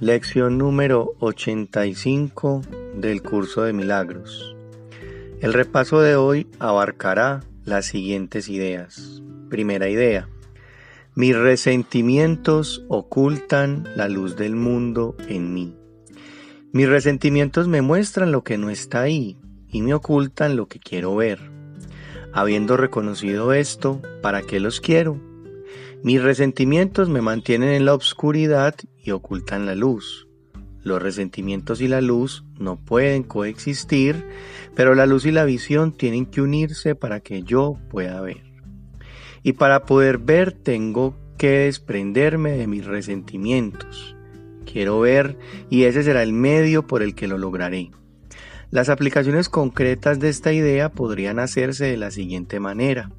Lección número 85 del curso de milagros. El repaso de hoy abarcará las siguientes ideas. Primera idea. Mis resentimientos ocultan la luz del mundo en mí. Mis resentimientos me muestran lo que no está ahí y me ocultan lo que quiero ver. Habiendo reconocido esto, ¿para qué los quiero? Mis resentimientos me mantienen en la oscuridad y ocultan la luz. Los resentimientos y la luz no pueden coexistir, pero la luz y la visión tienen que unirse para que yo pueda ver. Y para poder ver tengo que desprenderme de mis resentimientos. Quiero ver y ese será el medio por el que lo lograré. Las aplicaciones concretas de esta idea podrían hacerse de la siguiente manera.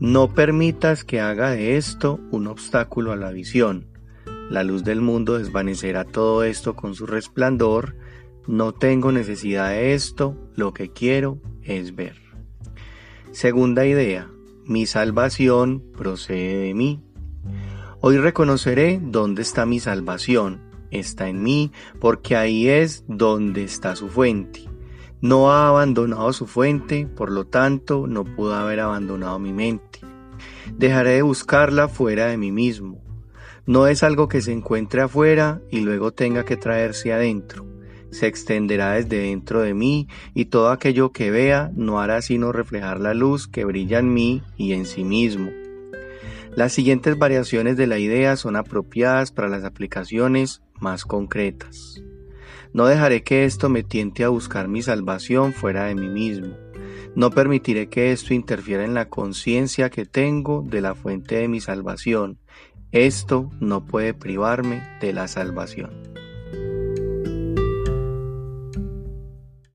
No permitas que haga de esto un obstáculo a la visión. La luz del mundo desvanecerá todo esto con su resplandor. No tengo necesidad de esto, lo que quiero es ver. Segunda idea, mi salvación procede de mí. Hoy reconoceré dónde está mi salvación. Está en mí porque ahí es donde está su fuente. No ha abandonado su fuente, por lo tanto no pudo haber abandonado mi mente. Dejaré de buscarla fuera de mí mismo. No es algo que se encuentre afuera y luego tenga que traerse adentro. Se extenderá desde dentro de mí y todo aquello que vea no hará sino reflejar la luz que brilla en mí y en sí mismo. Las siguientes variaciones de la idea son apropiadas para las aplicaciones más concretas. No dejaré que esto me tiente a buscar mi salvación fuera de mí mismo. No permitiré que esto interfiera en la conciencia que tengo de la fuente de mi salvación. Esto no puede privarme de la salvación.